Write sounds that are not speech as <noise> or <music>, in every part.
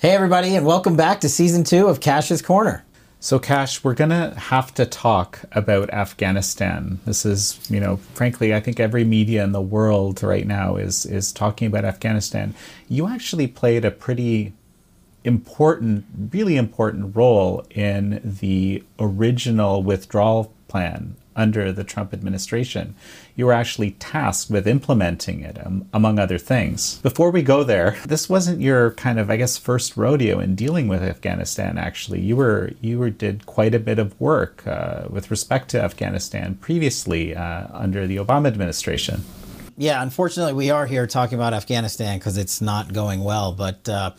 Hey, everybody, and welcome back to season two of Kash's Corner. So, Kash, we're going to have to talk about Afghanistan. This is, you know, frankly, I think every media in the world right now is, is talking about Afghanistan. You actually played a pretty important, really important role in the original withdrawal plan under the Trump administration. You were actually tasked with implementing it, um, among other things. Before we go there, this wasn't your kind of, I guess, first rodeo in dealing with Afghanistan. Actually, you were you were did quite a bit of work uh, with respect to Afghanistan previously uh, under the Obama administration. Yeah, unfortunately, we are here talking about Afghanistan because it's not going well, but. Uh,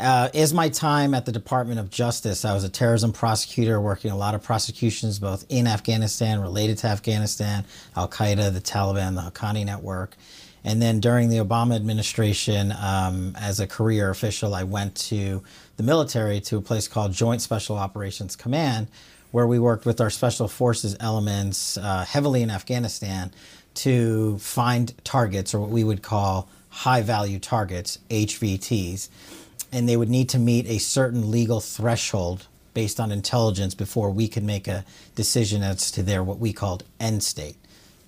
uh, is my time at the Department of Justice. I was a terrorism prosecutor working a lot of prosecutions both in Afghanistan, related to Afghanistan, Al Qaeda, the Taliban, the Haqqani Network. And then during the Obama administration, um, as a career official, I went to the military to a place called Joint Special Operations Command, where we worked with our special forces elements uh, heavily in Afghanistan to find targets, or what we would call high value targets, HVTs and they would need to meet a certain legal threshold based on intelligence before we could make a decision as to their what we called end state.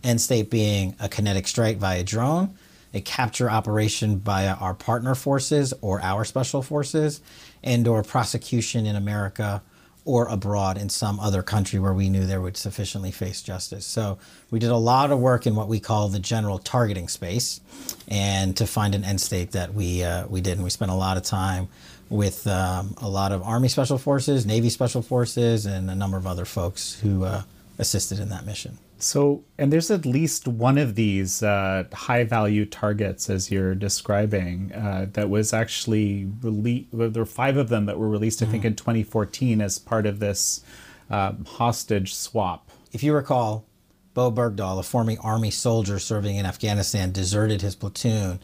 End state being a kinetic strike via drone, a capture operation by our partner forces or our special forces, and or prosecution in America or abroad in some other country where we knew there would sufficiently face justice. So we did a lot of work in what we call the general targeting space, and to find an end state that we uh, we did, and we spent a lot of time with um, a lot of Army Special Forces, Navy Special Forces, and a number of other folks who uh, assisted in that mission. So, and there's at least one of these uh, high value targets, as you're describing, uh, that was actually released. Well, there were five of them that were released, I mm-hmm. think, in 2014 as part of this um, hostage swap. If you recall, Bowe Bergdahl, a former Army soldier serving in Afghanistan, deserted his platoon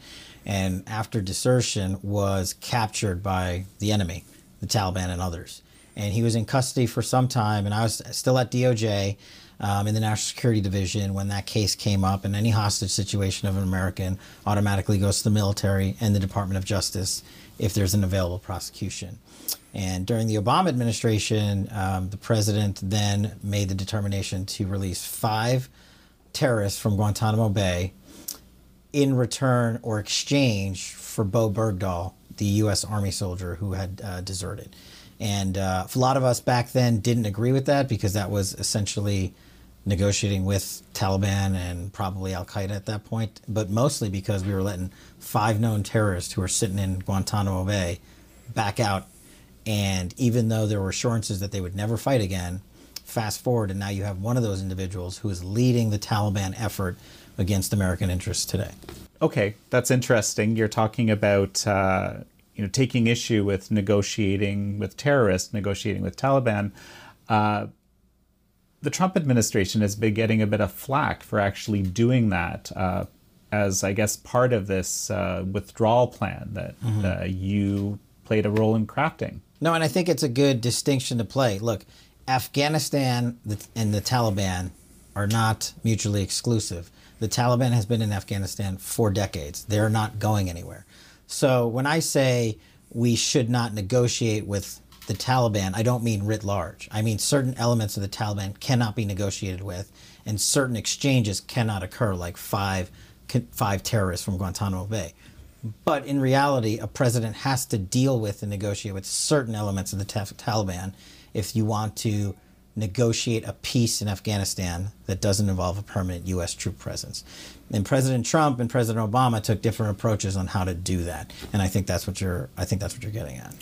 and after desertion was captured by the enemy, the Taliban and others. And he was in custody for some time, and I was still at DOJ um, in the National Security Division when that case came up, and any hostage situation of an American automatically goes to the military and the Department of Justice if there's an available prosecution. And during the Obama administration, um, the president then made the determination to release five terrorists from Guantanamo Bay in return or exchange for Bowe Bergdahl, the U.S. Army soldier who had uh, deserted. And uh, a lot of us back then didn't agree with that because that was essentially negotiating with Taliban and probably Al Qaeda at that point, but mostly because we were letting five known terrorists who were sitting in Guantanamo Bay back out. And even though there were assurances that they would never fight again, fast forward, and now you have one of those individuals who is leading the Taliban effort against American interests today. Okay, that's interesting. You're talking about. Uh, you know, taking issue with negotiating with terrorists, negotiating with Taliban, uh, the Trump administration has been getting a bit of flack for actually doing that uh, as, I guess, part of this uh, withdrawal plan that mm-hmm. uh, you played a role in crafting. No, and I think it's a good distinction to play. Look, Afghanistan and the Taliban are not mutually exclusive. The Taliban has been in Afghanistan for decades. They're not going anywhere. So when I say we should not negotiate with the Taliban, I don't mean writ large. I mean certain elements of the Taliban cannot be negotiated with, and certain exchanges cannot occur, like five five terrorists from Guantanamo Bay. But in reality, a president has to deal with and negotiate with certain elements of the Taliban if you want to negotiate a peace in Afghanistan that doesn't involve a permanent U.S. troop presence. And President Trump and President Obama took different approaches on how to do that, and I think that's what you're. I think that's what you're getting at.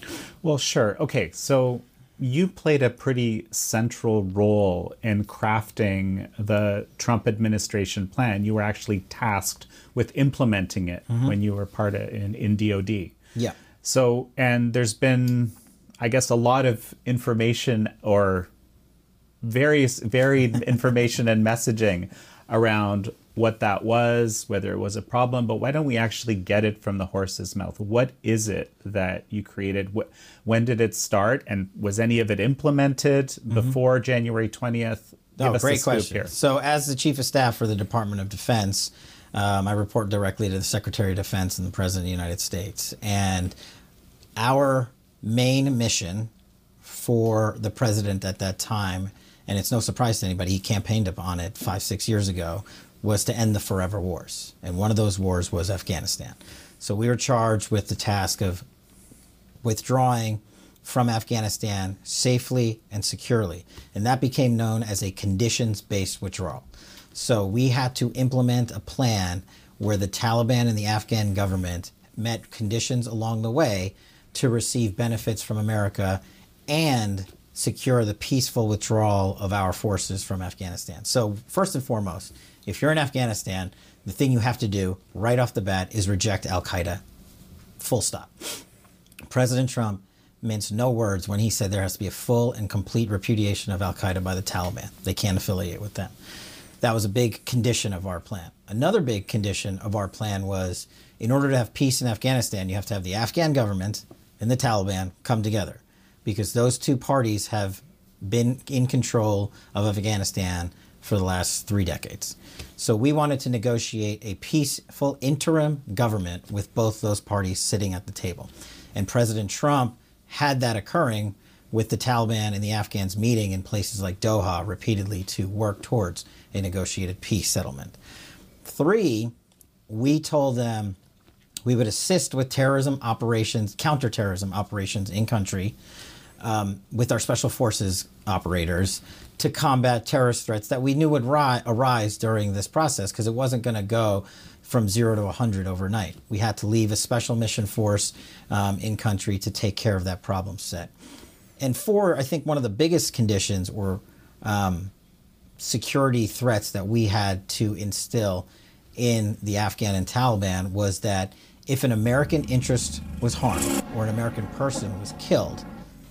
Well, sure. Okay, so you played a pretty central role in crafting the Trump administration plan. You were actually tasked with implementing it mm-hmm. when you were part of in, in DoD. Yeah. So, and there's been, I guess, a lot of information or various varied information and messaging around what that was, whether it was a problem, but why don't we actually get it from the horse's mouth? What is it that you created? when did it start? And was any of it implemented mm-hmm. before January 20th? Give oh, great question. Here. So, as the chief of staff for the Department of Defense, um, I report directly to the Secretary of Defense and the President of the United States. And our main mission for the president at that time, and it's no surprise to anybody, he campaigned upon it five, six years ago, was to end the forever wars. And one of those wars was Afghanistan. So we were charged with the task of withdrawing from Afghanistan safely and securely. And that became known as a conditions based withdrawal. So we had to implement a plan where the Taliban and the Afghan government met conditions along the way to receive benefits from America and secure the peaceful withdrawal of our forces from Afghanistan. So, first and foremost, if you're in Afghanistan, the thing you have to do right off the bat is reject Al Qaeda. Full stop. President Trump minced no words when he said there has to be a full and complete repudiation of Al Qaeda by the Taliban. They can't affiliate with them. That was a big condition of our plan. Another big condition of our plan was in order to have peace in Afghanistan, you have to have the Afghan government and the Taliban come together because those two parties have been in control of Afghanistan for the last three decades. So we wanted to negotiate a peaceful interim government with both those parties sitting at the table. And President Trump had that occurring with the Taliban and the Afghans meeting in places like Doha repeatedly to work towards a negotiated peace settlement. Three, we told them we would assist with terrorism operations, counterterrorism operations in country um, with our special forces operators to combat terrorist threats that we knew would ri- arise during this process because it wasn't going to go from zero to 100 overnight. We had to leave a special mission force um, in country to take care of that problem set. And four, I think one of the biggest conditions or um, security threats that we had to instill in the Afghan and Taliban was that if an American interest was harmed or an American person was killed,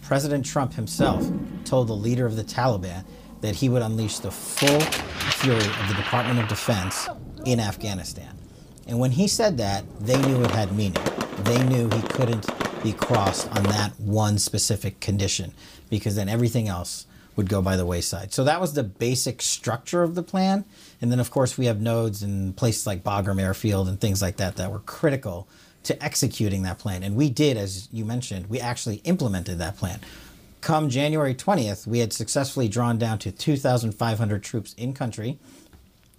President Trump himself told the leader of the Taliban that he would unleash the full fury of the Department of Defense in Afghanistan. And when he said that, they knew it had meaning. They knew he couldn't be crossed on that one specific condition because then everything else would go by the wayside. So that was the basic structure of the plan. And then, of course, we have nodes in places like Bagram Airfield and things like that that were critical to executing that plan. And we did, as you mentioned, we actually implemented that plan. Come January 20th, we had successfully drawn down to 2,500 troops in country.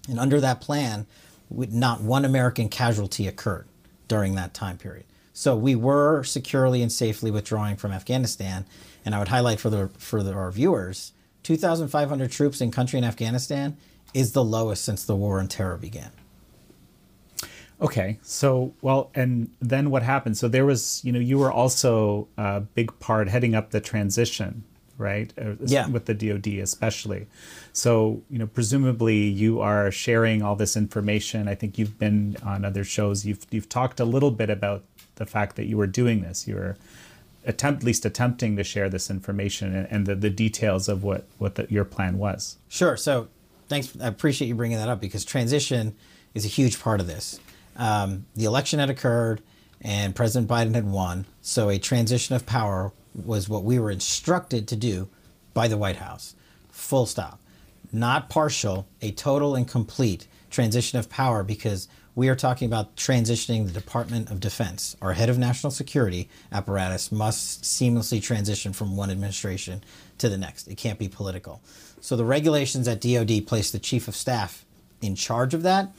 And under that plan, not one American casualty occurred during that time period. So we were securely and safely withdrawing from Afghanistan. And I would highlight for the for the, our viewers, 2,500 troops in country in Afghanistan is the lowest since the war on terror began. Okay, so well, and then what happened? So there was, you know, you were also a big part heading up the transition right? Uh, yeah. With the DoD especially. So, you know, presumably you are sharing all this information. I think you've been on other shows. You've you've talked a little bit about the fact that you were doing this. You were attempt, at least attempting to share this information and, and the, the details of what what the, your plan was. Sure. So, thanks. I appreciate you bringing that up because transition is a huge part of this. Um, the election had occurred and President Biden had won. So a transition of power was what we were instructed to do by the White House. Full stop. Not partial, a total and complete transition of power because we are talking about transitioning the Department of Defense. Our head of national security apparatus must seamlessly transition from one administration to the next. It can't be political. So the regulations at DoD place the chief of staff in charge of that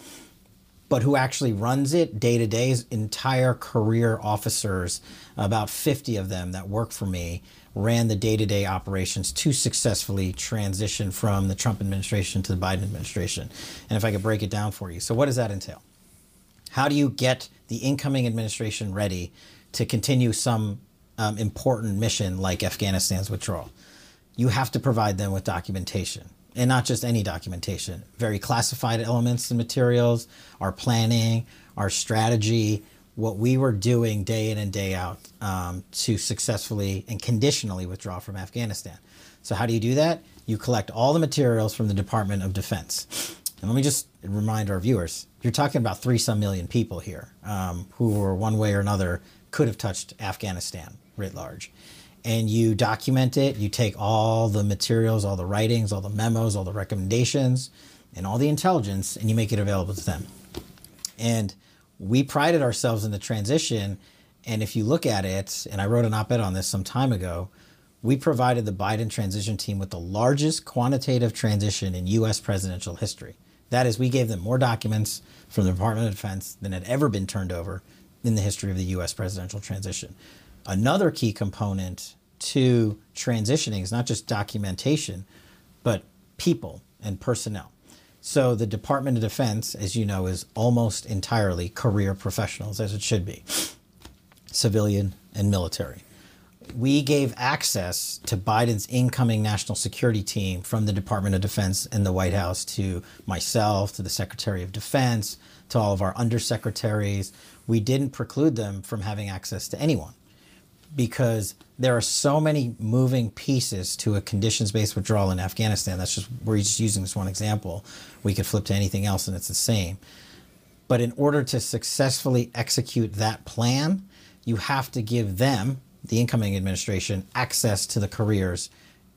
but who actually runs it day to day is entire career officers, about 50 of them that work for me, ran the day to day operations to successfully transition from the Trump administration to the Biden administration. And if I could break it down for you. So, what does that entail? How do you get the incoming administration ready to continue some um, important mission like Afghanistan's withdrawal? You have to provide them with documentation and not just any documentation, very classified elements and materials, our planning, our strategy, what we were doing day in and day out um, to successfully and conditionally withdraw from Afghanistan. So, how do you do that? You collect all the materials from the Department of Defense. And let me just remind our viewers you're talking about three some million people here um, who were one way or another could have touched Afghanistan writ large and you document it. You take all the materials, all the writings, all the memos, all the recommendations, and all the intelligence, and you make it available to them. And we prided ourselves in the transition And if you look at it, and I wrote an op ed on this some time ago, we provided the Biden transition team with the largest quantitative transition in US presidential history. That is, we gave them more documents from the Department of Defense than had ever been turned over in the history of the US presidential transition. Another key component to transitioning is not just documentation, but people and personnel. So the Department of Defense, as you know, is almost entirely career professionals, as it should be, civilian and military. We gave access to Biden's incoming national security team from the Department of Defense and the White House to myself, to the Secretary of Defense, to all of our undersecretaries. We didn't preclude them from having access to anyone because there are so many moving pieces to a conditions based withdrawal in Afghanistan. That's just, we're just using this one example. We could flip to anything else and it's the same. But in order to successfully execute that plan, you have to give them, the incoming administration, access to the careers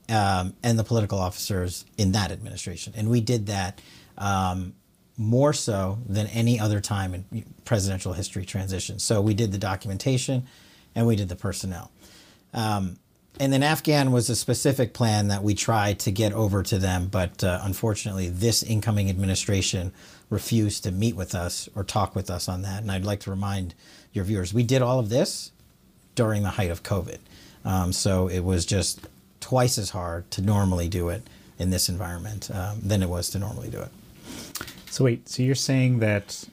um, and the political officers in that administration. And we did that um, more so than any other time in presidential history transition. So we did the documentation and we did the personnel. Um, and then Afghan was a specific plan that we tried to get over to them, but uh, unfortunately, this incoming administration refused to meet with us or talk with us on that. And I'd like to remind your viewers we did all of this during the height of COVID. Um, so it was just twice as hard to normally do it in this environment um, than it was to normally do it. So, wait, so you're saying that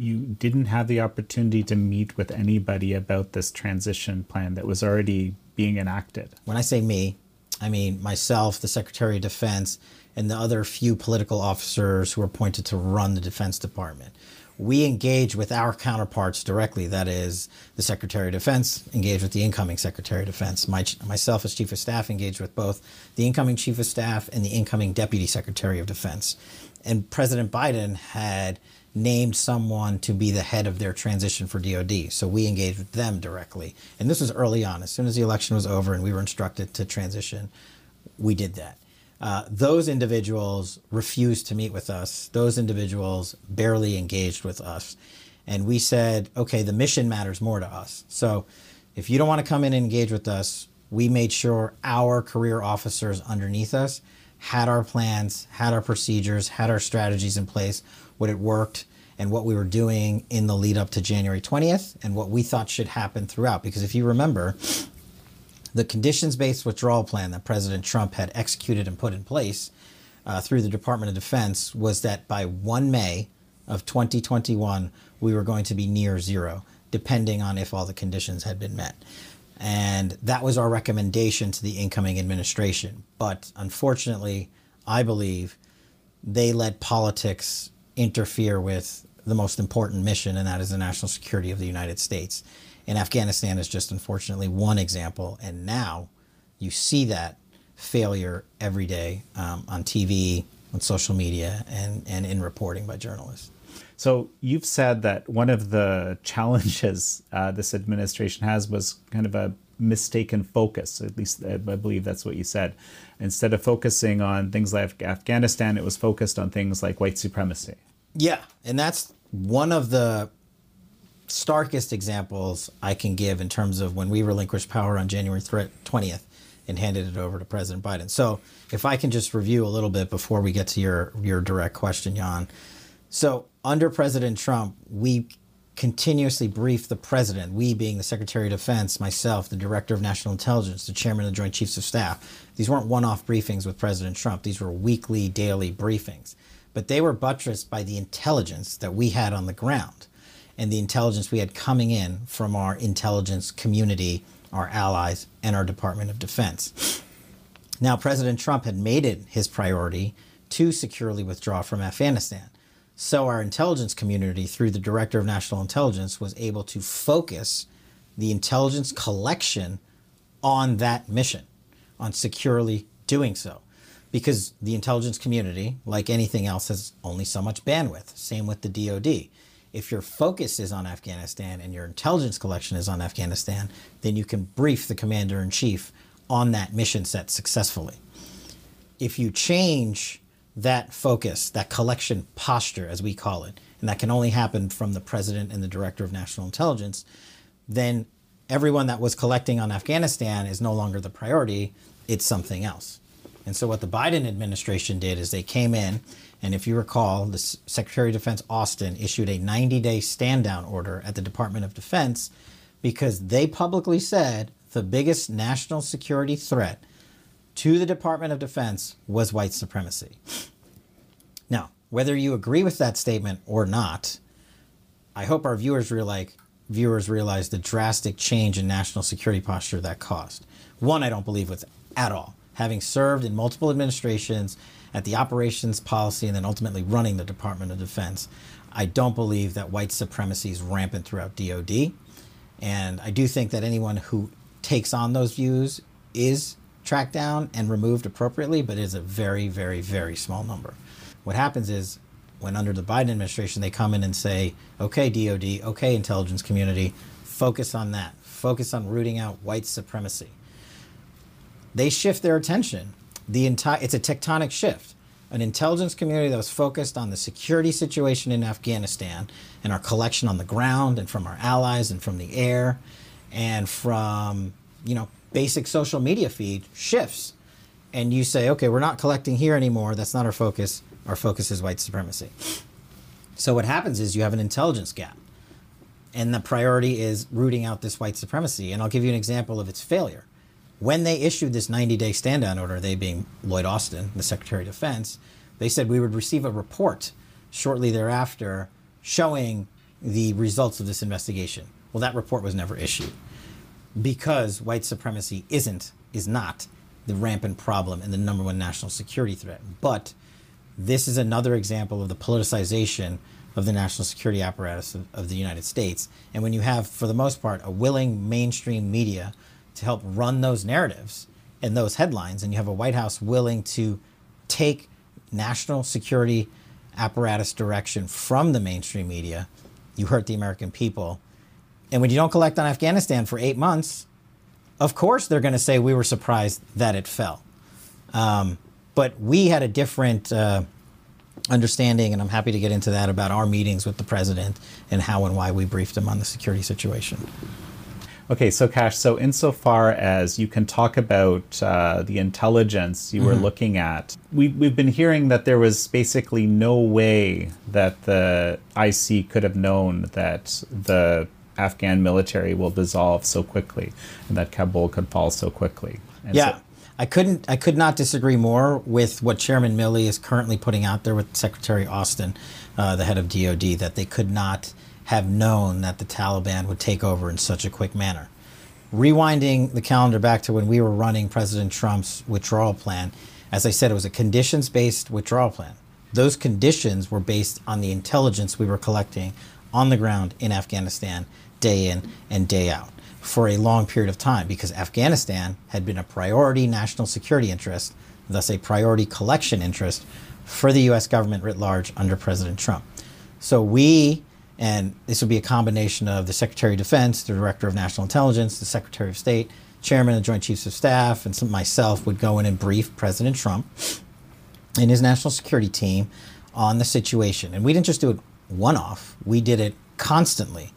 you didn't have the opportunity to meet with anybody about this transition plan that was already being enacted. When I say me, I mean myself, the Secretary of Defense, and the other few political officers who are appointed to run the Defense Department. We engage with our counterparts directly. That is, the Secretary of Defense engaged with the incoming Secretary of Defense. My, myself, as Chief of Staff, engaged with both the incoming Chief of Staff and the incoming Deputy Secretary of Defense. And President Biden had named someone to be the head of their transition for DoD. So we engaged with them directly. And this was early on. As soon as the election was over and we were instructed to transition, we did that. Uh, those individuals refused to meet with us. Those individuals barely engaged with us. And we said, okay, the mission matters more to us. So if you don't want to come in and engage with us, we made sure our career officers underneath us had our plans, had our procedures, had our strategies in place, what it worked, and what we were doing in the lead up to January 20th, and what we thought should happen throughout. Because if you remember, the conditions based withdrawal plan that President Trump had executed and put in place uh, through the Department of Defense was that by 1 May of 2021, we were going to be near zero, depending on if all the conditions had been met. And that was our recommendation to the incoming administration. But unfortunately, I believe they let politics interfere with the most important mission, and that is the national security of the United States. And Afghanistan is just unfortunately one example. And now you see that failure every day um, on TV, on social media, and, and in reporting by journalists. So you've said that one of the challenges uh, this administration has was kind of a mistaken focus. At least I believe that's what you said. Instead of focusing on things like Afghanistan, it was focused on things like white supremacy. Yeah, and that's one of the starkest examples I can give in terms of when we relinquished power on January 20th and handed it over to President Biden. So, if I can just review a little bit before we get to your your direct question, Jan. So, under President Trump, we continuously briefed the president, we being the Secretary of Defense, myself, the Director of National Intelligence, the Chairman of the Joint Chiefs of Staff. These weren't one off briefings with President Trump, these were weekly, daily briefings. But they were buttressed by the intelligence that we had on the ground and the intelligence we had coming in from our intelligence community, our allies, and our Department of Defense. Now, President Trump had made it his priority to securely withdraw from Afghanistan. So our intelligence community, through the Director of National Intelligence, was able to focus the intelligence collection on that mission, on securely doing so. Because the intelligence community, like anything else, has only so much bandwidth. Same with the DoD. If your focus is on Afghanistan and your intelligence collection is on Afghanistan, then you can brief the commander in chief on that mission set successfully. If you change that focus, that collection posture, as we call it, and that can only happen from the president and the director of national intelligence, then everyone that was collecting on Afghanistan is no longer the priority, it's something else. And so what the Biden administration did is they came in, and if you recall, the Secretary of Defense Austin issued a 90 day stand down order at the Department of Defense because they publicly said the biggest national security threat to the Department of Defense was white supremacy. Now, whether you agree with that statement or not, I hope our viewers realize, viewers realize the drastic change in national security posture that caused. One, I don't believe with at all. Having served in multiple administrations at the operations policy and then ultimately running the Department of Defense, I don't believe that white supremacy is rampant throughout DoD. And I do think that anyone who takes on those views is tracked down and removed appropriately, but is a very, very, very small number. What happens is when under the Biden administration, they come in and say, okay, DOD, okay, intelligence community, focus on that. Focus on rooting out white supremacy. They shift their attention. The entire it's a tectonic shift. An intelligence community that was focused on the security situation in Afghanistan and our collection on the ground and from our allies and from the air and from, you know, basic social media feed shifts. And you say, okay, we're not collecting here anymore. That's not our focus our focus is white supremacy. So what happens is you have an intelligence gap. And the priority is rooting out this white supremacy. And I'll give you an example of its failure. When they issued this 90 day stand down order, they being Lloyd Austin, the Secretary of Defense, they said we would receive a report shortly thereafter showing the results of this investigation. Well, that report was never issued because white supremacy isn't, is not the rampant problem and the number one national security threat. But this is another example of the politicization of the national security apparatus of, of, the United States. And when you have, for the most part, a willing mainstream media to help run those narratives and those headlines, and you have a White House willing to take national security apparatus direction from the mainstream media, you hurt the American people. And when you don't collect on Afghanistan for eight months, of course they're going to say we were surprised that it fell. Um, but we had a different uh, understanding, and I'm happy to get into that about our meetings with the president and how and why we briefed him on the security situation. Okay, so Kash, so insofar as you can talk about uh, the intelligence you mm-hmm. were looking at, we, we've been hearing that there was basically no way that the IC could have known that the Afghan military will dissolve so quickly and that Kabul could fall so quickly. And yeah. So, I couldn't I could not disagree more with what Chairman Milley is currently putting out there with Secretary Austin, uh, the head of DoD, that they could not have known that the Taliban would take over in such a quick manner. Rewinding the calendar back to when we were running President Trump's withdrawal plan, as I said, it was a conditions based withdrawal plan. Those conditions were based on the intelligence we were collecting on the ground in Afghanistan day in and day out for a long period of time because Afghanistan had been a priority national security interest, thus a priority collection interest for the US government writ large under President Trump. So we, and this would be a combination of the Secretary of Defense, the Director of National Intelligence, the Secretary of State, Chairman of the Joint Chiefs of Staff, and some, myself would go in and brief President Trump and his national security team on the situation. And we didn't just do it one off, we did it constantly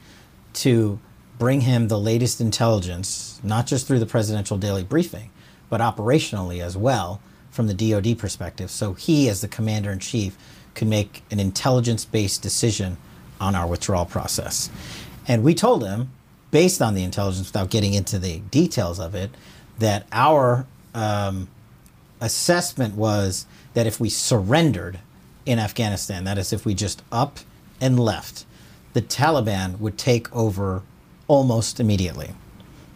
to bring him the latest intelligence, not just through the presidential daily briefing, but operationally as well from the DoD perspective. So he, as the commander in chief, could make an intelligence based decision on our withdrawal process. And we told him, based on the intelligence, without getting into the details of it, that our um, assessment was that if we surrendered in Afghanistan, that is, if we just up and left, the Taliban would take over almost immediately.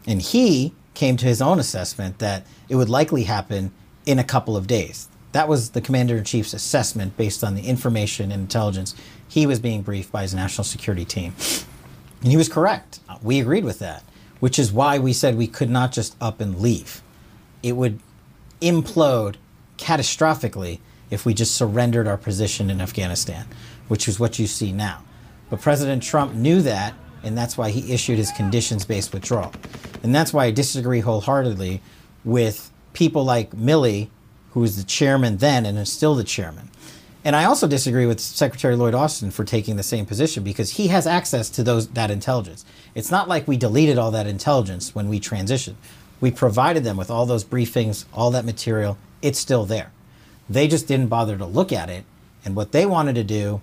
And he came to his own assessment that it would likely happen in a couple of days. That was the commander in chief's assessment based on the information and intelligence he was being briefed by his national security team. And he was correct. We agreed with that, which is why we said we could not just up and leave. It would implode catastrophically if we just surrendered our position in Afghanistan, which is what you see now. But President Trump knew that and that's why he issued his conditions based withdrawal. And that's why I disagree wholeheartedly with people like Milley, who was the chairman then and is still the chairman. And I also disagree with Secretary Lloyd Austin for taking the same position because he has access to those that intelligence. It's not like we deleted all that intelligence when we transitioned. We provided them with all those briefings, all that material. It's still there. They just didn't bother to look at it. And what they wanted to do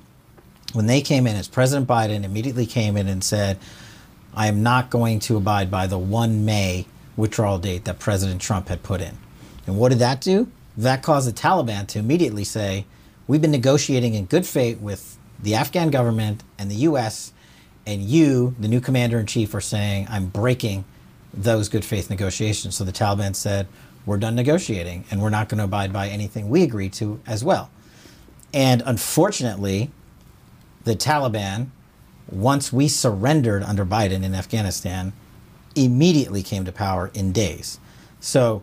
when they came in, as President Biden immediately came in and said, I am not going to abide by the 1 May withdrawal date that President Trump had put in. And what did that do? That caused the Taliban to immediately say, We've been negotiating in good faith with the Afghan government and the U.S., and you, the new commander in chief, are saying, I'm breaking those good faith negotiations. So the Taliban said, We're done negotiating, and we're not going to abide by anything we agreed to as well. And unfortunately, the Taliban, once we surrendered under Biden in Afghanistan, immediately came to power in days. So,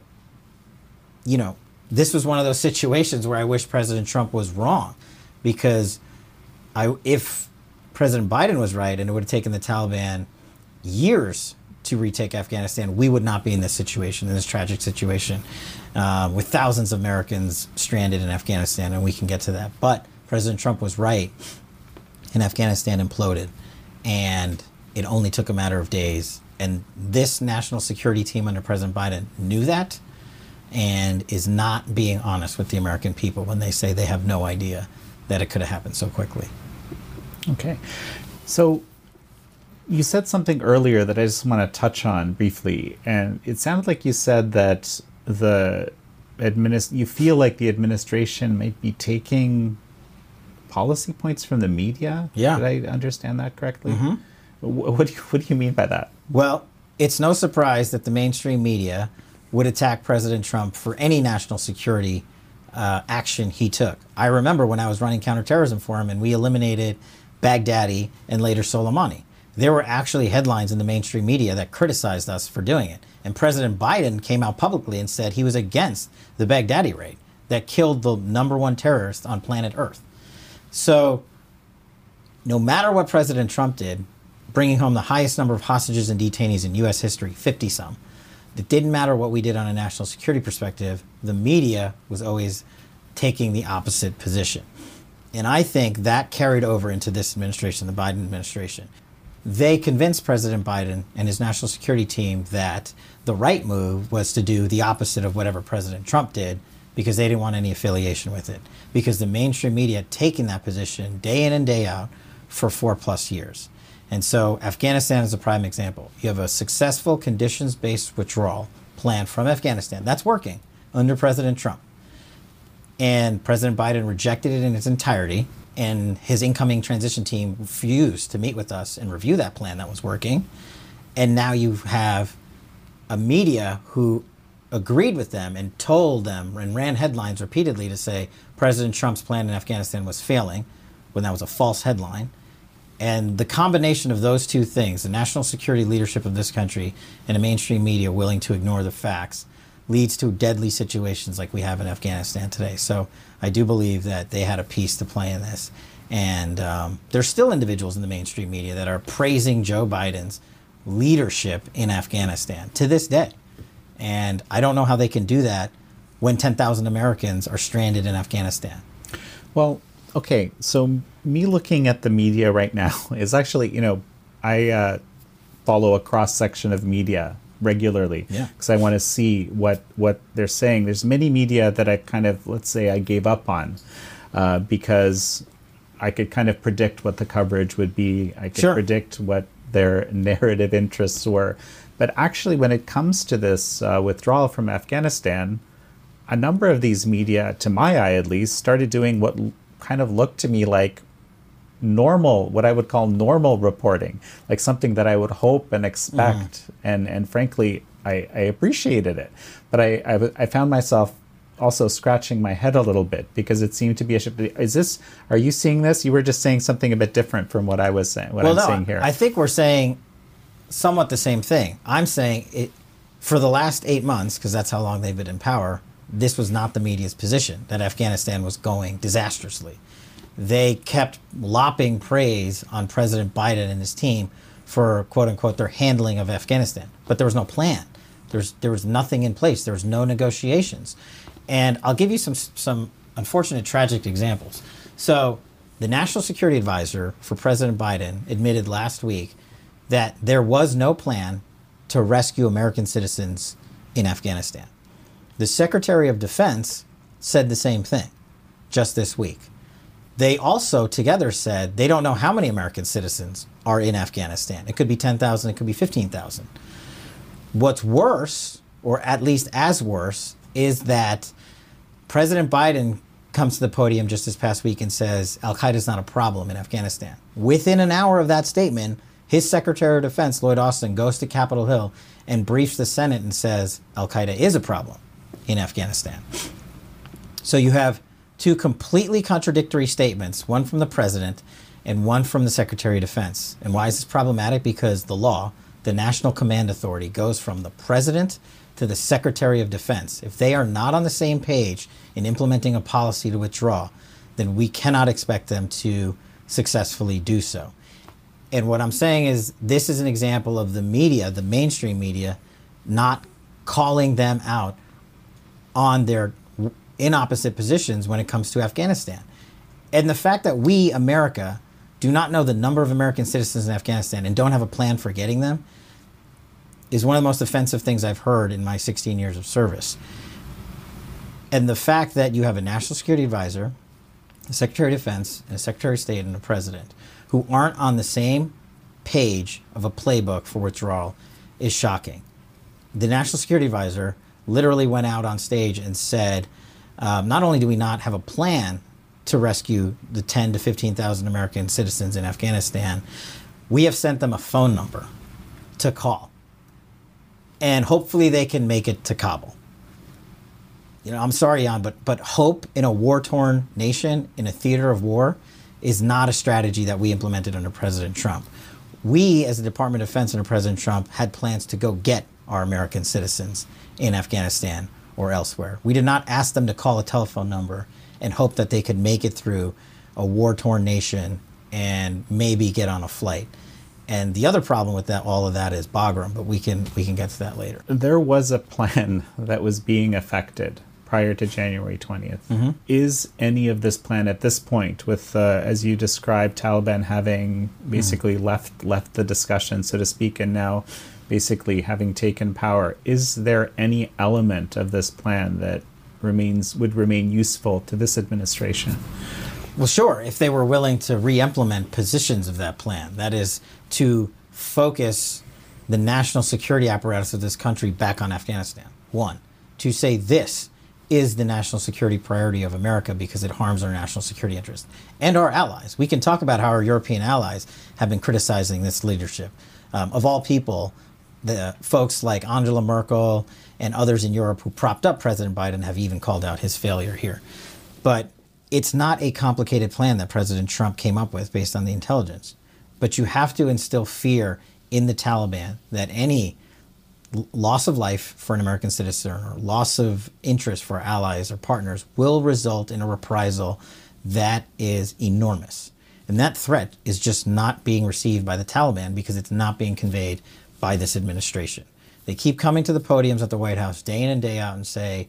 you know, this was one of those situations where I wish President Trump was wrong because I, if President Biden was right and it would have taken the Taliban years to retake Afghanistan, we would not be in this situation, in this tragic situation, uh, with thousands of Americans stranded in Afghanistan, and we can get to that. But President Trump was right, and Afghanistan imploded, and it only took a matter of days. And this national security team under President Biden knew that and is not being honest with the American people when they say they have no idea that it could have happened so quickly. Okay. So you said something earlier that I just want to touch on briefly, and it sounded like you said that the administ- you feel like the administration might be taking policy points from the media. Yeah. Did I understand that correctly? Mm-hmm. What, do you, what do you mean by that? Well, it's no surprise that the mainstream media would attack President Trump for any national security uh, action he took. I remember when I was running counterterrorism for him and we eliminated Baghdadi and later Soleimani. There were actually headlines in the mainstream media that criticized us for doing it. And President Biden came out publicly and said he was against the Baghdadi raid that killed the number one terrorist on planet Earth. So, no matter what President Trump did, bringing home the highest number of hostages and detainees in U.S. history, 50 some, it didn't matter what we did on a national security perspective, the media was always taking the opposite position. And I think that carried over into this administration, the Biden administration. They convinced President Biden and his national security team that the right move was to do the opposite of whatever President Trump did because they didn't want any affiliation with it. Because the mainstream media taken that position day in and day out for four plus years. And so Afghanistan is a prime example. You have a successful conditions based withdrawal plan from Afghanistan. That's working under President Trump. And President Biden rejected it in its entirety. And his incoming transition team refused to meet with us and review that plan that was working. And now you have a media who agreed with them and told them and ran headlines repeatedly to say President Trump's plan in Afghanistan was failing when that was a false headline and the combination of those two things, the national security leadership of this country and a mainstream media willing to ignore the facts, leads to deadly situations like we have in Afghanistan today. So I do believe that they had a piece to play in this. And um, there's still individuals in the mainstream media that are praising Joe Biden's leadership in Afghanistan to this day. And I don't know how they can do that when 10,000 Americans are stranded in Afghanistan. Well, okay, so me looking at the media right now <laughs> is actually, you know, I uh, follow a cross section of media regularly because yeah. I want to see what what they're saying. There's many media that I kind of let's say I gave up on uh, because I could kind of predict what the coverage would be. I could sure. predict what their <laughs> narrative interests were. But actually, when it comes to this uh, withdrawal from Afghanistan, a number of these media, to my eye at least, started doing what kind of looked to me like normal, what I would call normal reporting, like something that I would hope and expect. Mm. And, and frankly, I, I appreciated it. But I, I, I, found myself also scratching my head a little bit because it seemed to be a shift. Is this, are you seeing this? You were just saying something a bit different from what I was saying, what well, I'm no, saying here. I think we're saying somewhat the same thing. I'm saying it for the last eight months, because that's how long they've been in power, this was not the media's position that Afghanistan was going disastrously they kept lopping praise on President Biden and his team for quote unquote their handling of Afghanistan. But there was no plan. There's there was nothing in place. There was no negotiations. And I'll give you some some unfortunate tragic examples. So, the National Security Advisor for President Biden admitted last week that there was no plan to rescue American citizens in Afghanistan. The Secretary of Defense said the same thing just this week. They also together said they don't know how many American citizens are in Afghanistan. It could be 10,000, it could be 15,000. What's worse, or at least as worse, is that President Biden comes to the podium just this past week and says Al Qaeda is not a problem in Afghanistan. Within an hour of that statement, his Secretary of Defense, Lloyd Austin, goes to Capitol Hill and briefs the Senate and says Al Qaeda is a problem in Afghanistan. So you have two completely contradictory statements, one from the president and one from the Secretary of Defense. And why is this problematic? Because the law, the National Command Authority, goes from the president to the Secretary of Defense. If they are not on the same page in implementing a policy to withdraw, then we cannot expect them to successfully do so. And what I'm saying is, this is an example of the media, the mainstream media, not calling them out on their in opposite positions when it comes to Afghanistan. And the fact that we, America, do not know the number of American citizens in Afghanistan and don't have a plan for getting them is one of the most offensive things I've heard in my 16 years of service. And the fact that you have a national security advisor, a secretary of defense, and a secretary of state, and a president who aren't on the same page of a playbook for withdrawal is shocking. The national security advisor literally went out on stage and said, um, not only do we not have a plan to rescue the 10 to 15,000 American citizens in Afghanistan, we have sent them a phone number to call. And hopefully they can make it to Kabul. You know, I'm sorry, Jan, but, but hope in a war torn nation, in a theater of war, is not a strategy that we implemented under President Trump. We, as the Department of Defense under President Trump, had plans to go get our American citizens in Afghanistan or elsewhere. We did not ask them to call a telephone number and hope that they could make it through a war torn nation and maybe get on a flight. And the other problem with that, all of that, is Bagram. But we can we can get to that later. There was a plan <laughs> that was being affected prior to January 20th. Mm-hmm. Is any of this plan at this point, with uh, as you described, Taliban having basically mm-hmm. left left the discussion, so to speak, and now basically having taken power, is there any element of this plan that remains would remain useful to this administration? Well, sure, if they were willing to re-implement positions of that plan, that is to focus the national security apparatus of this country back on Afghanistan. One, to say this is the national security priority of America because it harms our national security interests and our allies. We can talk about how our European allies have been criticizing this leadership. Um, of all people, the folks like Angela Merkel and others in Europe who propped up President Biden have even called out his failure here. But it's not a complicated plan that President Trump came up with based on the intelligence. But you have to instill fear in the Taliban that any loss of life for an American citizen or loss of interest for allies or partners will result in a reprisal that is enormous. And that threat is just not being received by the Taliban because it's not being conveyed by this administration. They keep coming to the podiums at the White House day in and day out and say,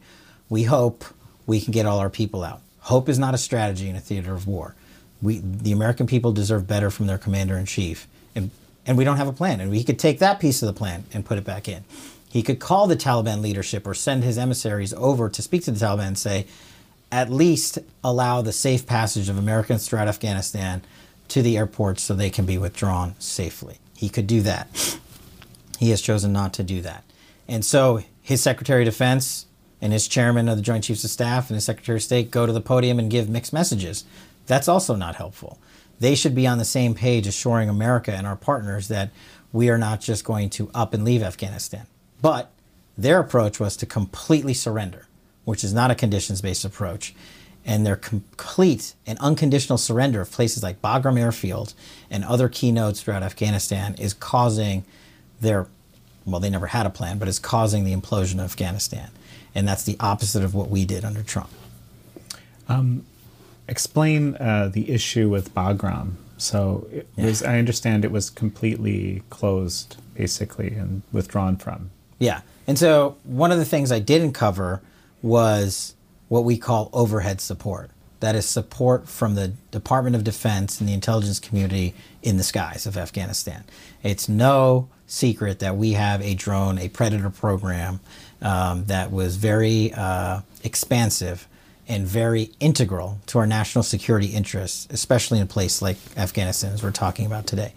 We hope we can get all our people out. Hope is not a strategy in a theater of war. We, the American people deserve better from their commander in chief. And we don't have a plan. And he could take that piece of the plan and put it back in. He could call the Taliban leadership or send his emissaries over to speak to the Taliban and say, at least allow the safe passage of Americans throughout Afghanistan to the airports so they can be withdrawn safely. He could do that. He has chosen not to do that. And so his Secretary of Defense and his chairman of the Joint Chiefs of Staff and his Secretary of State go to the podium and give mixed messages. That's also not helpful they should be on the same page assuring America and our partners that we are not just going to up and leave Afghanistan. But their approach was to completely surrender, which is not a conditions based approach. And their complete and unconditional surrender of places like Bagram Airfield and other key nodes throughout Afghanistan is causing their, well, they never had a plan, but is causing the implosion of Afghanistan. And that's the opposite of what we did under Trump. Um, explain uh, the issue with Bagram. So it yeah. was, I understand it was completely closed, basically, and withdrawn from. Yeah. And so one of the things I didn't cover was what we call overhead support. that is support from the Department of Defense and the intelligence community in the skies of Afghanistan. It's no secret that we have a drone, a Predator program um, that was very uh, expansive and very integral to our national security interests, especially in a place like Afghanistan, as we're talking about today.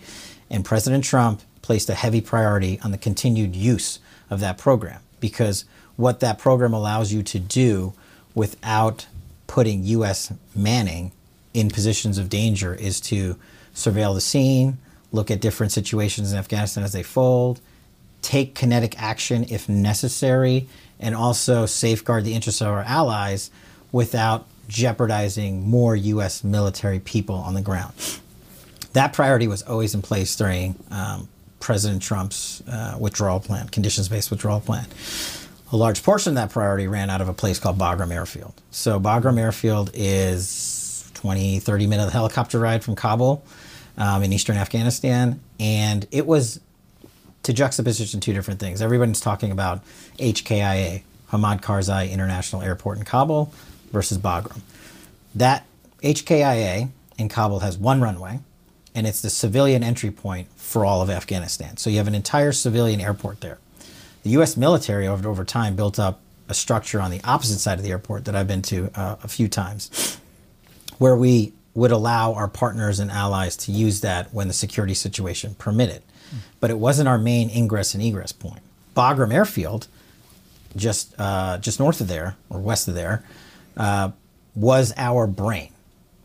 And President Trump placed a heavy priority on the continued use of that program because what that program allows you to do without putting U.S. manning in positions of danger is to surveil the scene, look at different situations in Afghanistan as they fold, take kinetic action if necessary, and also safeguard the interests of our allies without jeopardizing more U.S. military people on the ground. That priority was always in place during um, President Trump's uh, withdrawal plan, conditions based withdrawal plan. A large portion of that priority ran out of a place called Bagram Airfield. So, Bagram Airfield is 20, 30 minute helicopter ride from Kabul um, in eastern Afghanistan. And it was to juxtaposition two different things. Everyone's talking about HKIA, Hamid Karzai International Airport in Kabul versus Bagram. That HKIA in Kabul has one runway, and it's the civilian entry point for all of Afghanistan. So you have an entire civilian airport there. The U.S. military, over, over time, built up a structure on the opposite side of the airport that I've been to uh, a few times, where we would allow our partners and allies to use that when the security situation permitted. Mm. But it wasn't our main ingress and egress point. Bagram Airfield, just uh, just north of there or west of there, uh, was our brain.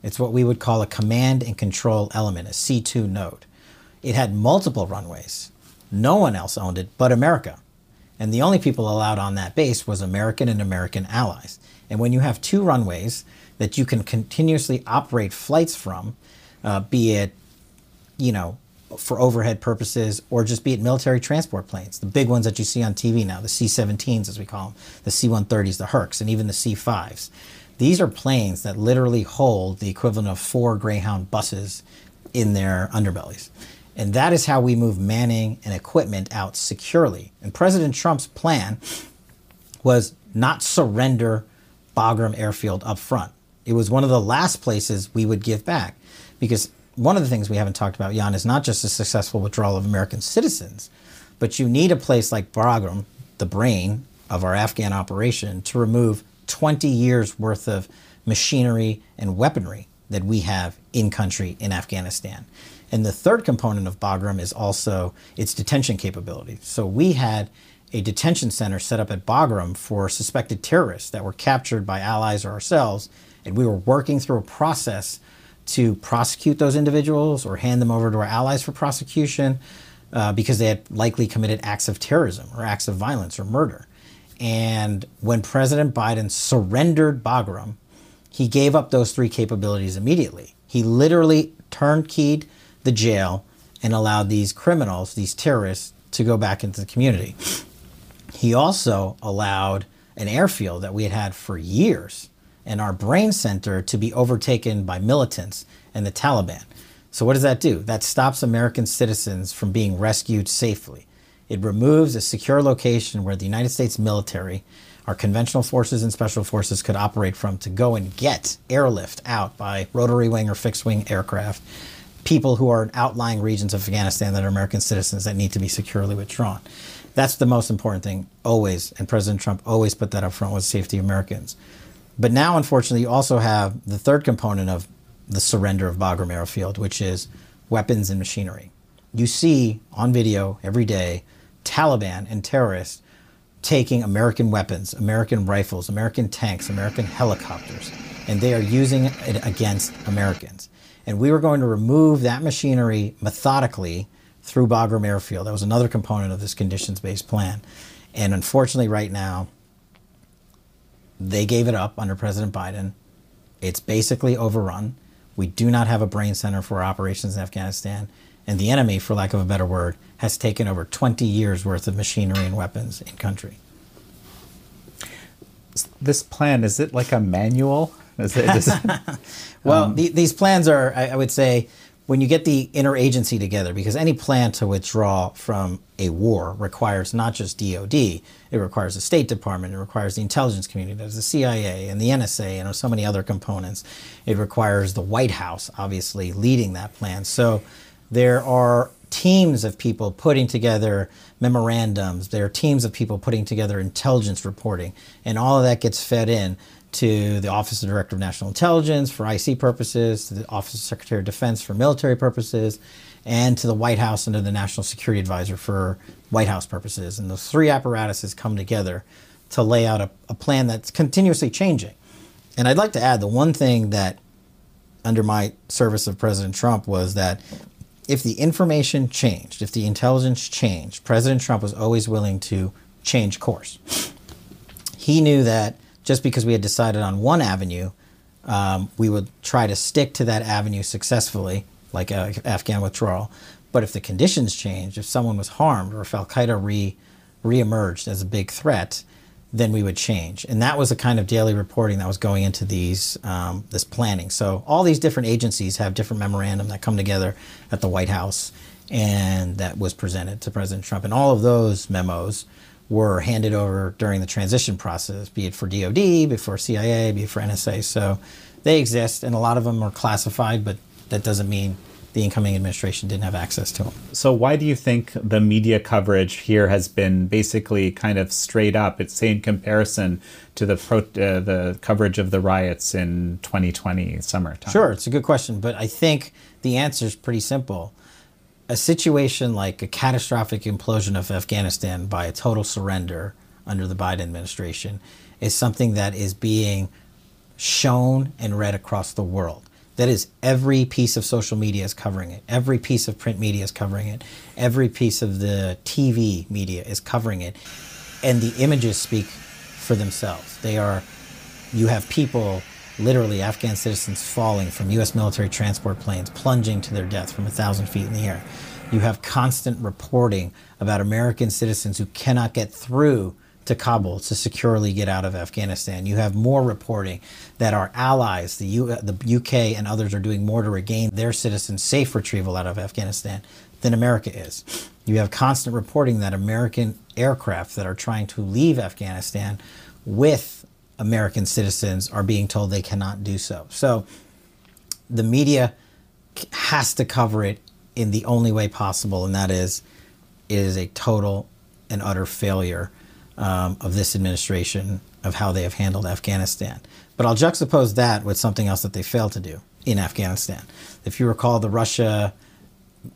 It's what we would call a command and control element, a C2 node. It had multiple runways. No one else owned it but America. And the only people allowed on that base was American and American allies. And when you have two runways that you can continuously operate flights from, uh, be it, you know, for overhead purposes or just be it military transport planes, the big ones that you see on TV now, the C 17s as we call them, the C 130s, the Hercs, and even the C 5s. These are planes that literally hold the equivalent of four Greyhound buses in their underbellies. And that is how we move manning and equipment out securely. And President Trump's plan was not surrender Bagram Airfield up front. It was one of the last places we would give back because one of the things we haven't talked about, Jan, is not just a successful withdrawal of American citizens, but you need a place like Bagram, the brain of our Afghan operation, to remove 20 years worth of machinery and weaponry that we have in country in Afghanistan. And the third component of Bagram is also its detention capability. So we had a detention center set up at Bagram for suspected terrorists that were captured by allies or ourselves, and we were working through a process to prosecute those individuals or hand them over to our allies for prosecution uh, because they had likely committed acts of terrorism or acts of violence or murder. And when President Biden surrendered Bagram, he gave up those three capabilities immediately. He literally turnkeyed the jail and allowed these criminals, these terrorists, to go back into the community. He also allowed an airfield that we had had for years and our brain center to be overtaken by militants and the Taliban. So, what does that do? That stops American citizens from being rescued safely. It removes a secure location where the United States military, our conventional forces and special forces could operate from to go and get airlift out by rotary wing or fixed wing aircraft, people who are in outlying regions of Afghanistan that are American citizens that need to be securely withdrawn. That's the most important thing always, and President Trump always put that up front was safety Americans. But now, unfortunately, you also have the third component of the surrender of Bagram Airfield, which is weapons and machinery. You see on video every day Taliban and terrorists taking American weapons, American rifles, American tanks, American helicopters, and they are using it against Americans. And we were going to remove that machinery methodically through Bagram Airfield. That was another component of this conditions based plan. And unfortunately, right now, they gave it up under President Biden. It's basically overrun. We do not have a brain center for operations in Afghanistan. And the enemy, for lack of a better word, has taken over 20 years worth of machinery and weapons in country. This plan, is it like a manual? Is it, is <laughs> <laughs> well, um, the, these plans are, I, I, would say, when you get the interagency together, because any plan to withdraw from a war requires not just DoD, it requires the State Department, it requires the intelligence community, there's the CIA and the NSA and so many other components. It requires the White House, obviously, leading that plan. So there are teams of people putting together memorandums, there are teams of people putting together intelligence reporting, and all of that gets fed in to the Office of Director of National Intelligence for IC purposes, to the Office of Secretary of Defense for military purposes, and to the White House under the National Security Advisor for White House purposes. And those three apparatuses come together to lay out a, a plan that's continuously changing. And I'd like to add the one thing that under my service of President Trump was that if the information changed, if the intelligence changed, President Trump was always willing to change course. He knew that just because we had decided on one avenue, um, we would try to stick to that avenue successfully, like uh, Afghan withdrawal. But if the conditions changed, if someone was harmed, or if Al Qaeda re reemerged as a big threat, then we would change. And that was the kind of daily reporting that was going into these um, this planning. So all these different agencies have different memorandum that come together at the White House, and that was presented to President Trump. And all of those memos were handed over during the transition process, be it for DoD, be it for CIA, be it for NSA. So they exist, and a lot of them are classified, but that doesn't mean the incoming administration didn't have access to them. So why do you think the media coverage here has been basically kind of straight up? It's say in comparison to the pro, uh, the coverage of the riots in 2020 summertime. Sure, it's a good question, but I think the answer is pretty simple a situation like a catastrophic implosion of Afghanistan by a total surrender under the Biden administration is something that is being shown and read across the world. That is, every piece of social media is covering it. Every piece of print media is covering it. Every piece of the TV media is covering it. And the images speak for themselves. They are, you have people literally Afghan citizens falling from U.S. military transport planes, plunging to their death from a thousand feet in the air. You have constant reporting about American citizens who cannot get through to Kabul to securely get out of Afghanistan. You have more reporting that our allies, the, U- the UK and others, are doing more to regain their citizens' safe retrieval out of Afghanistan than America is. You have constant reporting that American aircraft that are trying to leave Afghanistan with American citizens are being told they cannot do so. So the media has to cover it in the only way possible, and that is it is a total and utter failure um, of this administration of how they have handled Afghanistan. But I'll juxtapose that with something else that they failed to do in Afghanistan. If you recall the Russia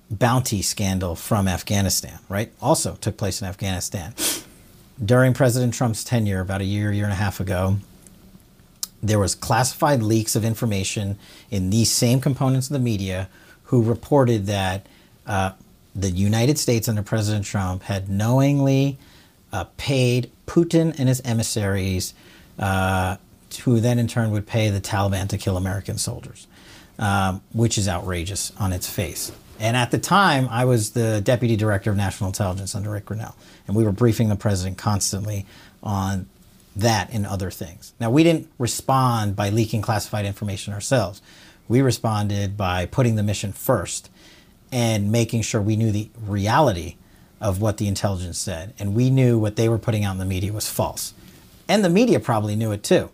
bounty scandal from Afghanistan, right? Also took place in Afghanistan during President Trump's tenure, about a year, year and a half ago, there was classified leaks of information in these same components of the media who reported that uh, the United States under President Trump had knowingly uh, paid Putin and his emissaries, uh, who then in turn would pay the Taliban to kill American soldiers, um, which is outrageous on its face. And at the time, I was the deputy director of national intelligence under Rick Grenell, and we were briefing the president constantly on that and other things. Now, we didn't respond by leaking classified information ourselves. We responded by putting the mission first and making sure we knew the reality of what the intelligence said. And we knew what they were putting out in the media was false. And the media probably knew it too.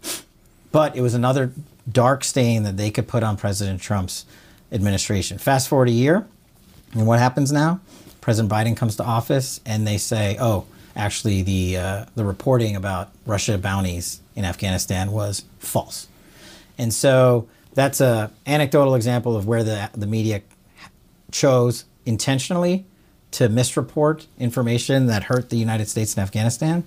But it was another dark stain that they could put on President Trump's administration. Fast forward a year, and what happens now? President Biden comes to office, and they say, "Oh, actually, the uh, the reporting about Russia bounties in Afghanistan was false." And so that's a anecdotal example of where the the media chose intentionally to misreport information that hurt the United States and Afghanistan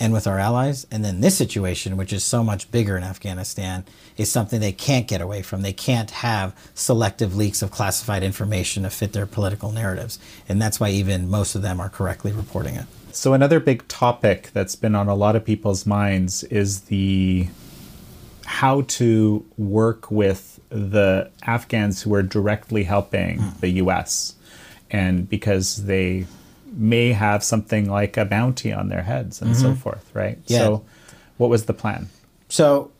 and with our allies. And then this situation, which is so much bigger in Afghanistan, is something they can't get away from. They can't have selective leaks of classified information to fit their political narratives. And that's why even most of them are correctly reporting it. So, another big topic that's been on a lot of people's minds is the how to work with the Afghans who are directly helping mm. the US. And because they may have something like a bounty on their heads and mm-hmm. so forth, right? Yeah. So, what was the plan? So,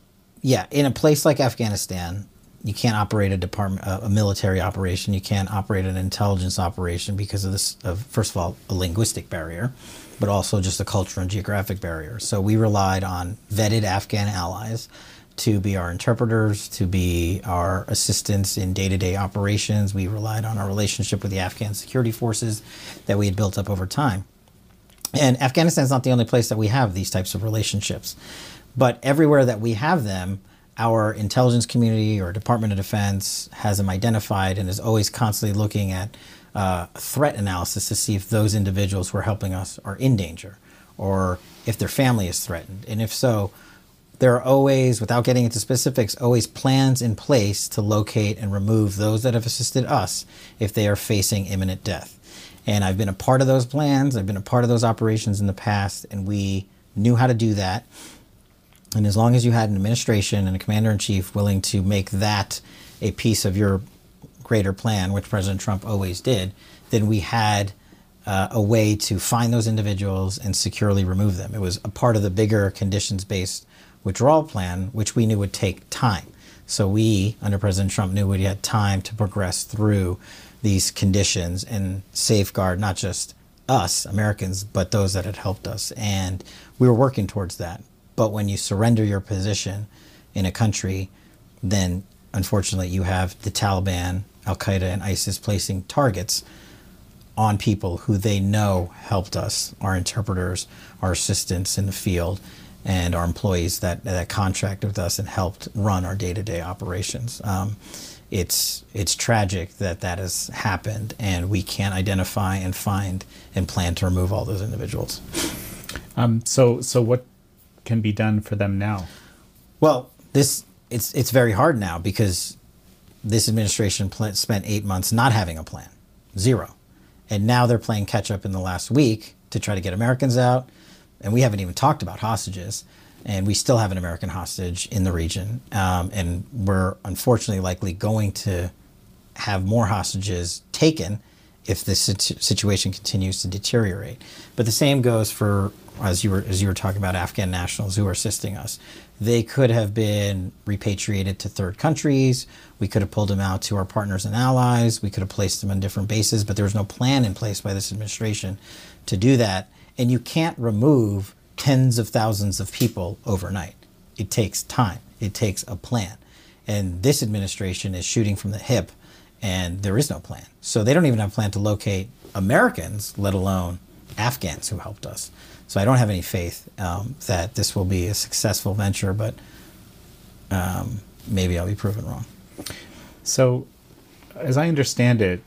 yeah, in a place like Afghanistan, you can't operate a department, a military operation. You can't operate an intelligence operation because of this. Of first of all, a linguistic barrier, but also just a cultural and geographic barrier. So we relied on vetted Afghan allies to be our interpreters, to be our assistants in day to day operations. We relied on our relationship with the Afghan security forces that we had built up over time. And Afghanistan is not the only place that we have these types of relationships. But everywhere that we have them, our intelligence community or Department of Defense has them identified and is always constantly looking at uh, threat analysis to see if those individuals who are helping us are in danger or if their family is threatened. And if so, there are always, without getting into specifics, always plans in place to locate and remove those that have assisted us if they are facing imminent death. And I've been a part of those plans, I've been a part of those operations in the past, and we knew how to do that. And as long as you had an administration and a commander in chief willing to make that a piece of your greater plan, which President Trump always did, then we had uh, a way to find those individuals and securely remove them. It was a part of the bigger conditions based withdrawal plan, which we knew would take time. So we, under President Trump, knew we had time to progress through these conditions and safeguard not just us, Americans, but those that had helped us. And we were working towards that. But when you surrender your position in a country, then unfortunately you have the Taliban, Al Qaeda, and ISIS placing targets on people who they know helped us, our interpreters, our assistants in the field, and our employees that, that contract with us and helped run our day-to-day operations. Um, it's it's tragic that that has happened, and we can't identify and find and plan to remove all those individuals. Um, so so what can be done for them now? Well, this it's it's very hard now because this administration pl- spent eight months not having a plan, zero, and now they're playing catch up in the last week to try to get Americans out and we haven't even talked about hostages, and we still have an American hostage in the region, um, and we're unfortunately likely going to have more hostages taken if this situation continues to deteriorate. But the same goes for as you were as you were talking about Afghan nationals who are assisting us. They could have been repatriated to third countries. We could have pulled them out to our partners and allies. We could have placed them on different bases, but there was no plan in place by this administration to do that. And you can't remove tens of thousands of people overnight. It takes time, it takes a plan. And this administration is shooting from the hip, and there is no plan. So they don't even have a plan to locate Americans, let alone Afghans who helped us. So I don't have any faith um, that this will be a successful venture, but um, maybe I'll be proven wrong. So, as I understand it,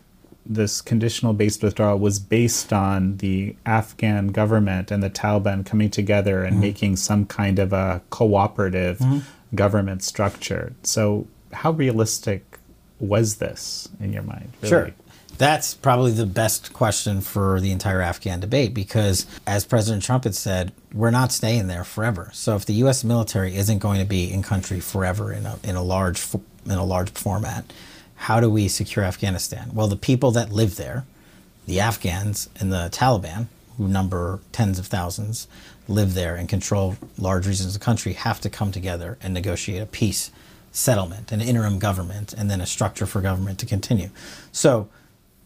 this conditional based withdrawal was based on the Afghan government and the Taliban coming together and mm-hmm. making some kind of a cooperative mm-hmm. government structure. So, how realistic was this in your mind? Really? Sure. That's probably the best question for the entire Afghan debate because, as President Trump had said, we're not staying there forever. So, if the U.S. military isn't going to be in country forever in a, in a large in a large format, how do we secure Afghanistan? Well, the people that live there, the Afghans and the Taliban, who number tens of thousands, live there and control large regions of the country, have to come together and negotiate a peace settlement, an interim government, and then a structure for government to continue. So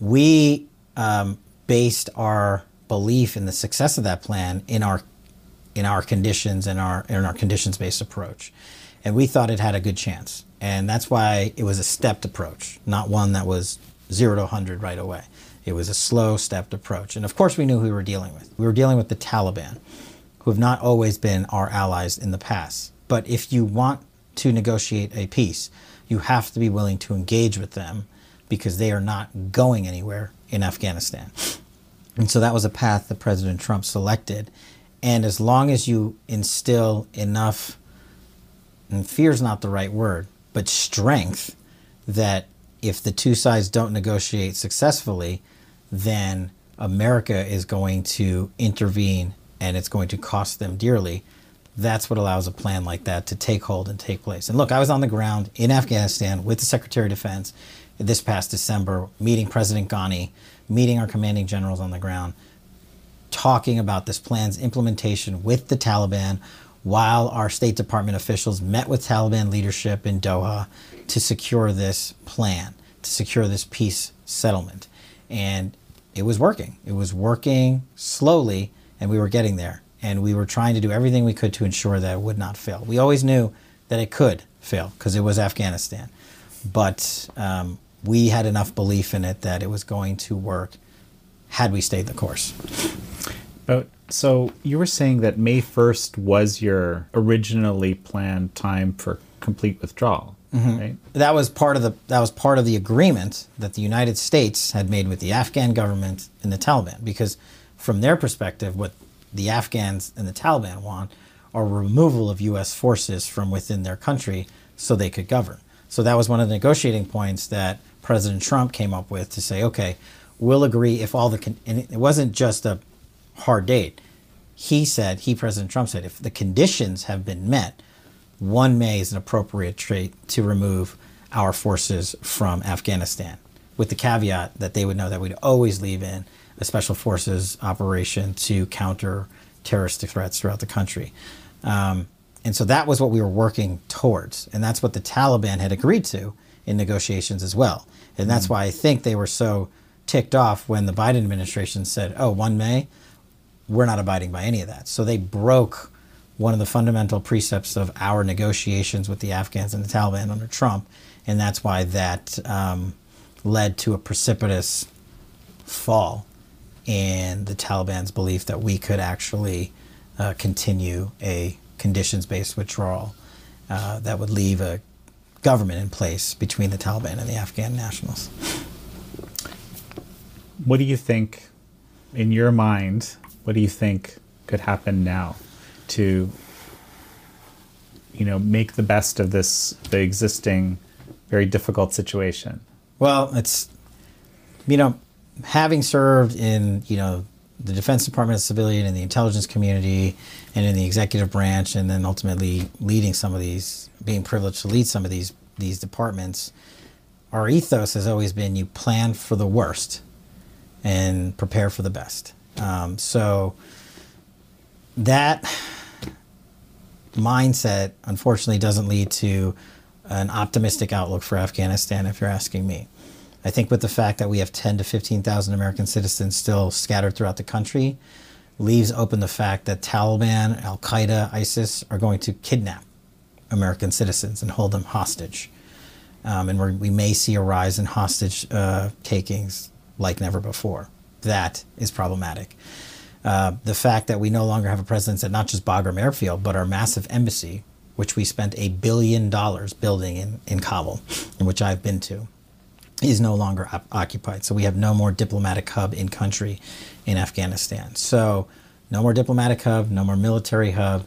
we um, based our belief in the success of that plan in our in our conditions and our in our conditions based approach, and we thought it had a good chance. And that's why it was a stepped approach, not one that was zero to 100 right away. It was a slow, stepped approach. And of course, we knew who we were dealing with. We were dealing with the Taliban, who have not always been our allies in the past. But if you want to negotiate a peace, you have to be willing to engage with them because they are not going anywhere in Afghanistan. And so that was a path that President Trump selected. And as long as you instill enough, and fear is not the right word, but strength that if the two sides don't negotiate successfully, then America is going to intervene and it's going to cost them dearly. That's what allows a plan like that to take hold and take place. And look, I was on the ground in Afghanistan with the Secretary of Defense this past December, meeting President Ghani, meeting our commanding generals on the ground, talking about this plan's implementation with the Taliban, while our State Department officials met with Taliban leadership in Doha to secure this plan, to secure this peace settlement. And it was working. It was working slowly, and we were getting there. And we were trying to do everything we could to ensure that it would not fail. We always knew that it could fail because it was Afghanistan. But um, we had enough belief in it that it was going to work had we stayed the course. But so you were saying that May 1st was your originally planned time for complete withdrawal, mm-hmm. right? That was part of the that was part of the agreement that the United States had made with the Afghan government and the Taliban because from their perspective what the Afghans and the Taliban want are removal of US forces from within their country so they could govern. So that was one of the negotiating points that President Trump came up with to say, okay, we'll agree if all the con- and it wasn't just a hard date. He said, he, President Trump said, if the conditions have been met, 1 May is an appropriate trait to remove our forces from Afghanistan, with the caveat that they would know that we'd always leave in a special forces operation to counter terrorist threats throughout the country. Um, and so that was what we were working towards. And that's what the Taliban had agreed to in negotiations as well. And that's mm-hmm. why I think they were so ticked off when the Biden administration said, oh, 1 May, we're not abiding by any of that. So they broke one of the fundamental precepts of our negotiations with the Afghans and the Taliban under Trump, and that's why that um, led to a precipitous fall in the Taliban's belief that we could actually uh, continue a conditions-based withdrawal uh, that would leave a government in place between the Taliban and the Afghan nationals. What do you think, in your mind, what do you think could happen now to you know make the best of this the existing very difficult situation? Well it's you know having served in you know the defense department as civilian in the intelligence community and in the executive branch and then ultimately leading some of these being privileged to lead some of these these departments our ethos has always been you plan for the worst and prepare for the best um, so that mindset, unfortunately, doesn't lead to an optimistic outlook for Afghanistan, if you're asking me. I think with the fact that we have 10 to 15,000 American citizens still scattered throughout the country, leaves open the fact that Taliban, Al Qaeda, ISIS are going to kidnap American citizens and hold them hostage. Um, and we may see a rise in hostage uh, takings like never before that is problematic. Uh, the fact that we no longer have a presence at not just Bagram Airfield, but our massive embassy, which we spent a billion dollars building in, in Kabul, in which I've been to, is no longer op- occupied. So we have no more diplomatic hub in country in Afghanistan. So no more diplomatic hub, no more military hub,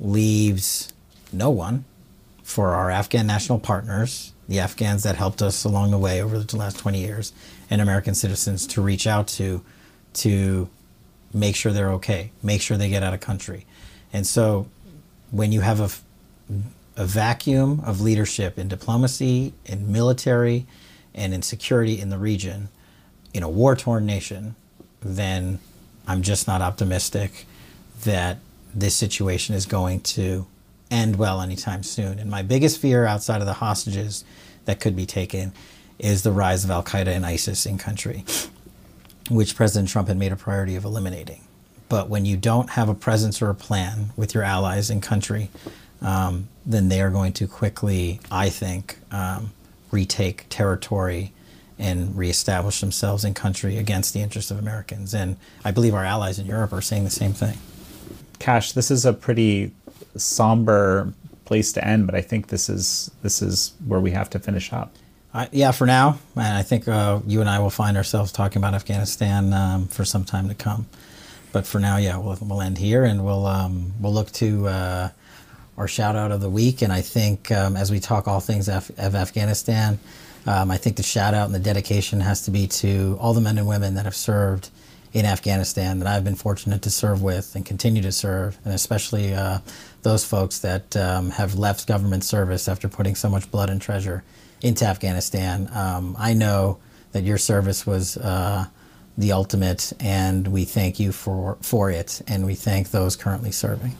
leaves no one for our Afghan national partners, the Afghans that helped us along the way over the last 20 years, and American citizens to reach out to to make sure they're okay, make sure they get out of country. And so when you have a, a vacuum of leadership in diplomacy, in military, and in security in the region, in a war torn nation, then I'm just not optimistic that this situation is going to end well anytime soon. And my biggest fear outside of the hostages that could be taken is the rise of Al Qaeda and ISIS in country, which President Trump had made a priority of eliminating. But when you don't have a presence or a plan with your allies in country, um, then they are going to quickly, I think, um, retake territory and reestablish themselves in country against the interests of Americans. And I believe our allies in Europe are saying the same thing. Kash, this is a pretty somber place to end, but I think this is this is where we have to finish up yeah, for now, and I think uh, you and I will find ourselves talking about Afghanistan um, for some time to come. But for now, yeah, we'll, we'll end here, and we'll um, we'll look to uh, our shout out of the week. And I think um, as we talk all things Af- of Afghanistan, um, I think the shout out and the dedication has to be to all the men and women that have served in Afghanistan that I've been fortunate to serve with and continue to serve, and especially uh, those folks that um, have left government service after putting so much blood and treasure into Afghanistan. Um, I know that your service was uh, the ultimate, and we thank you for, for it, and we thank those currently serving.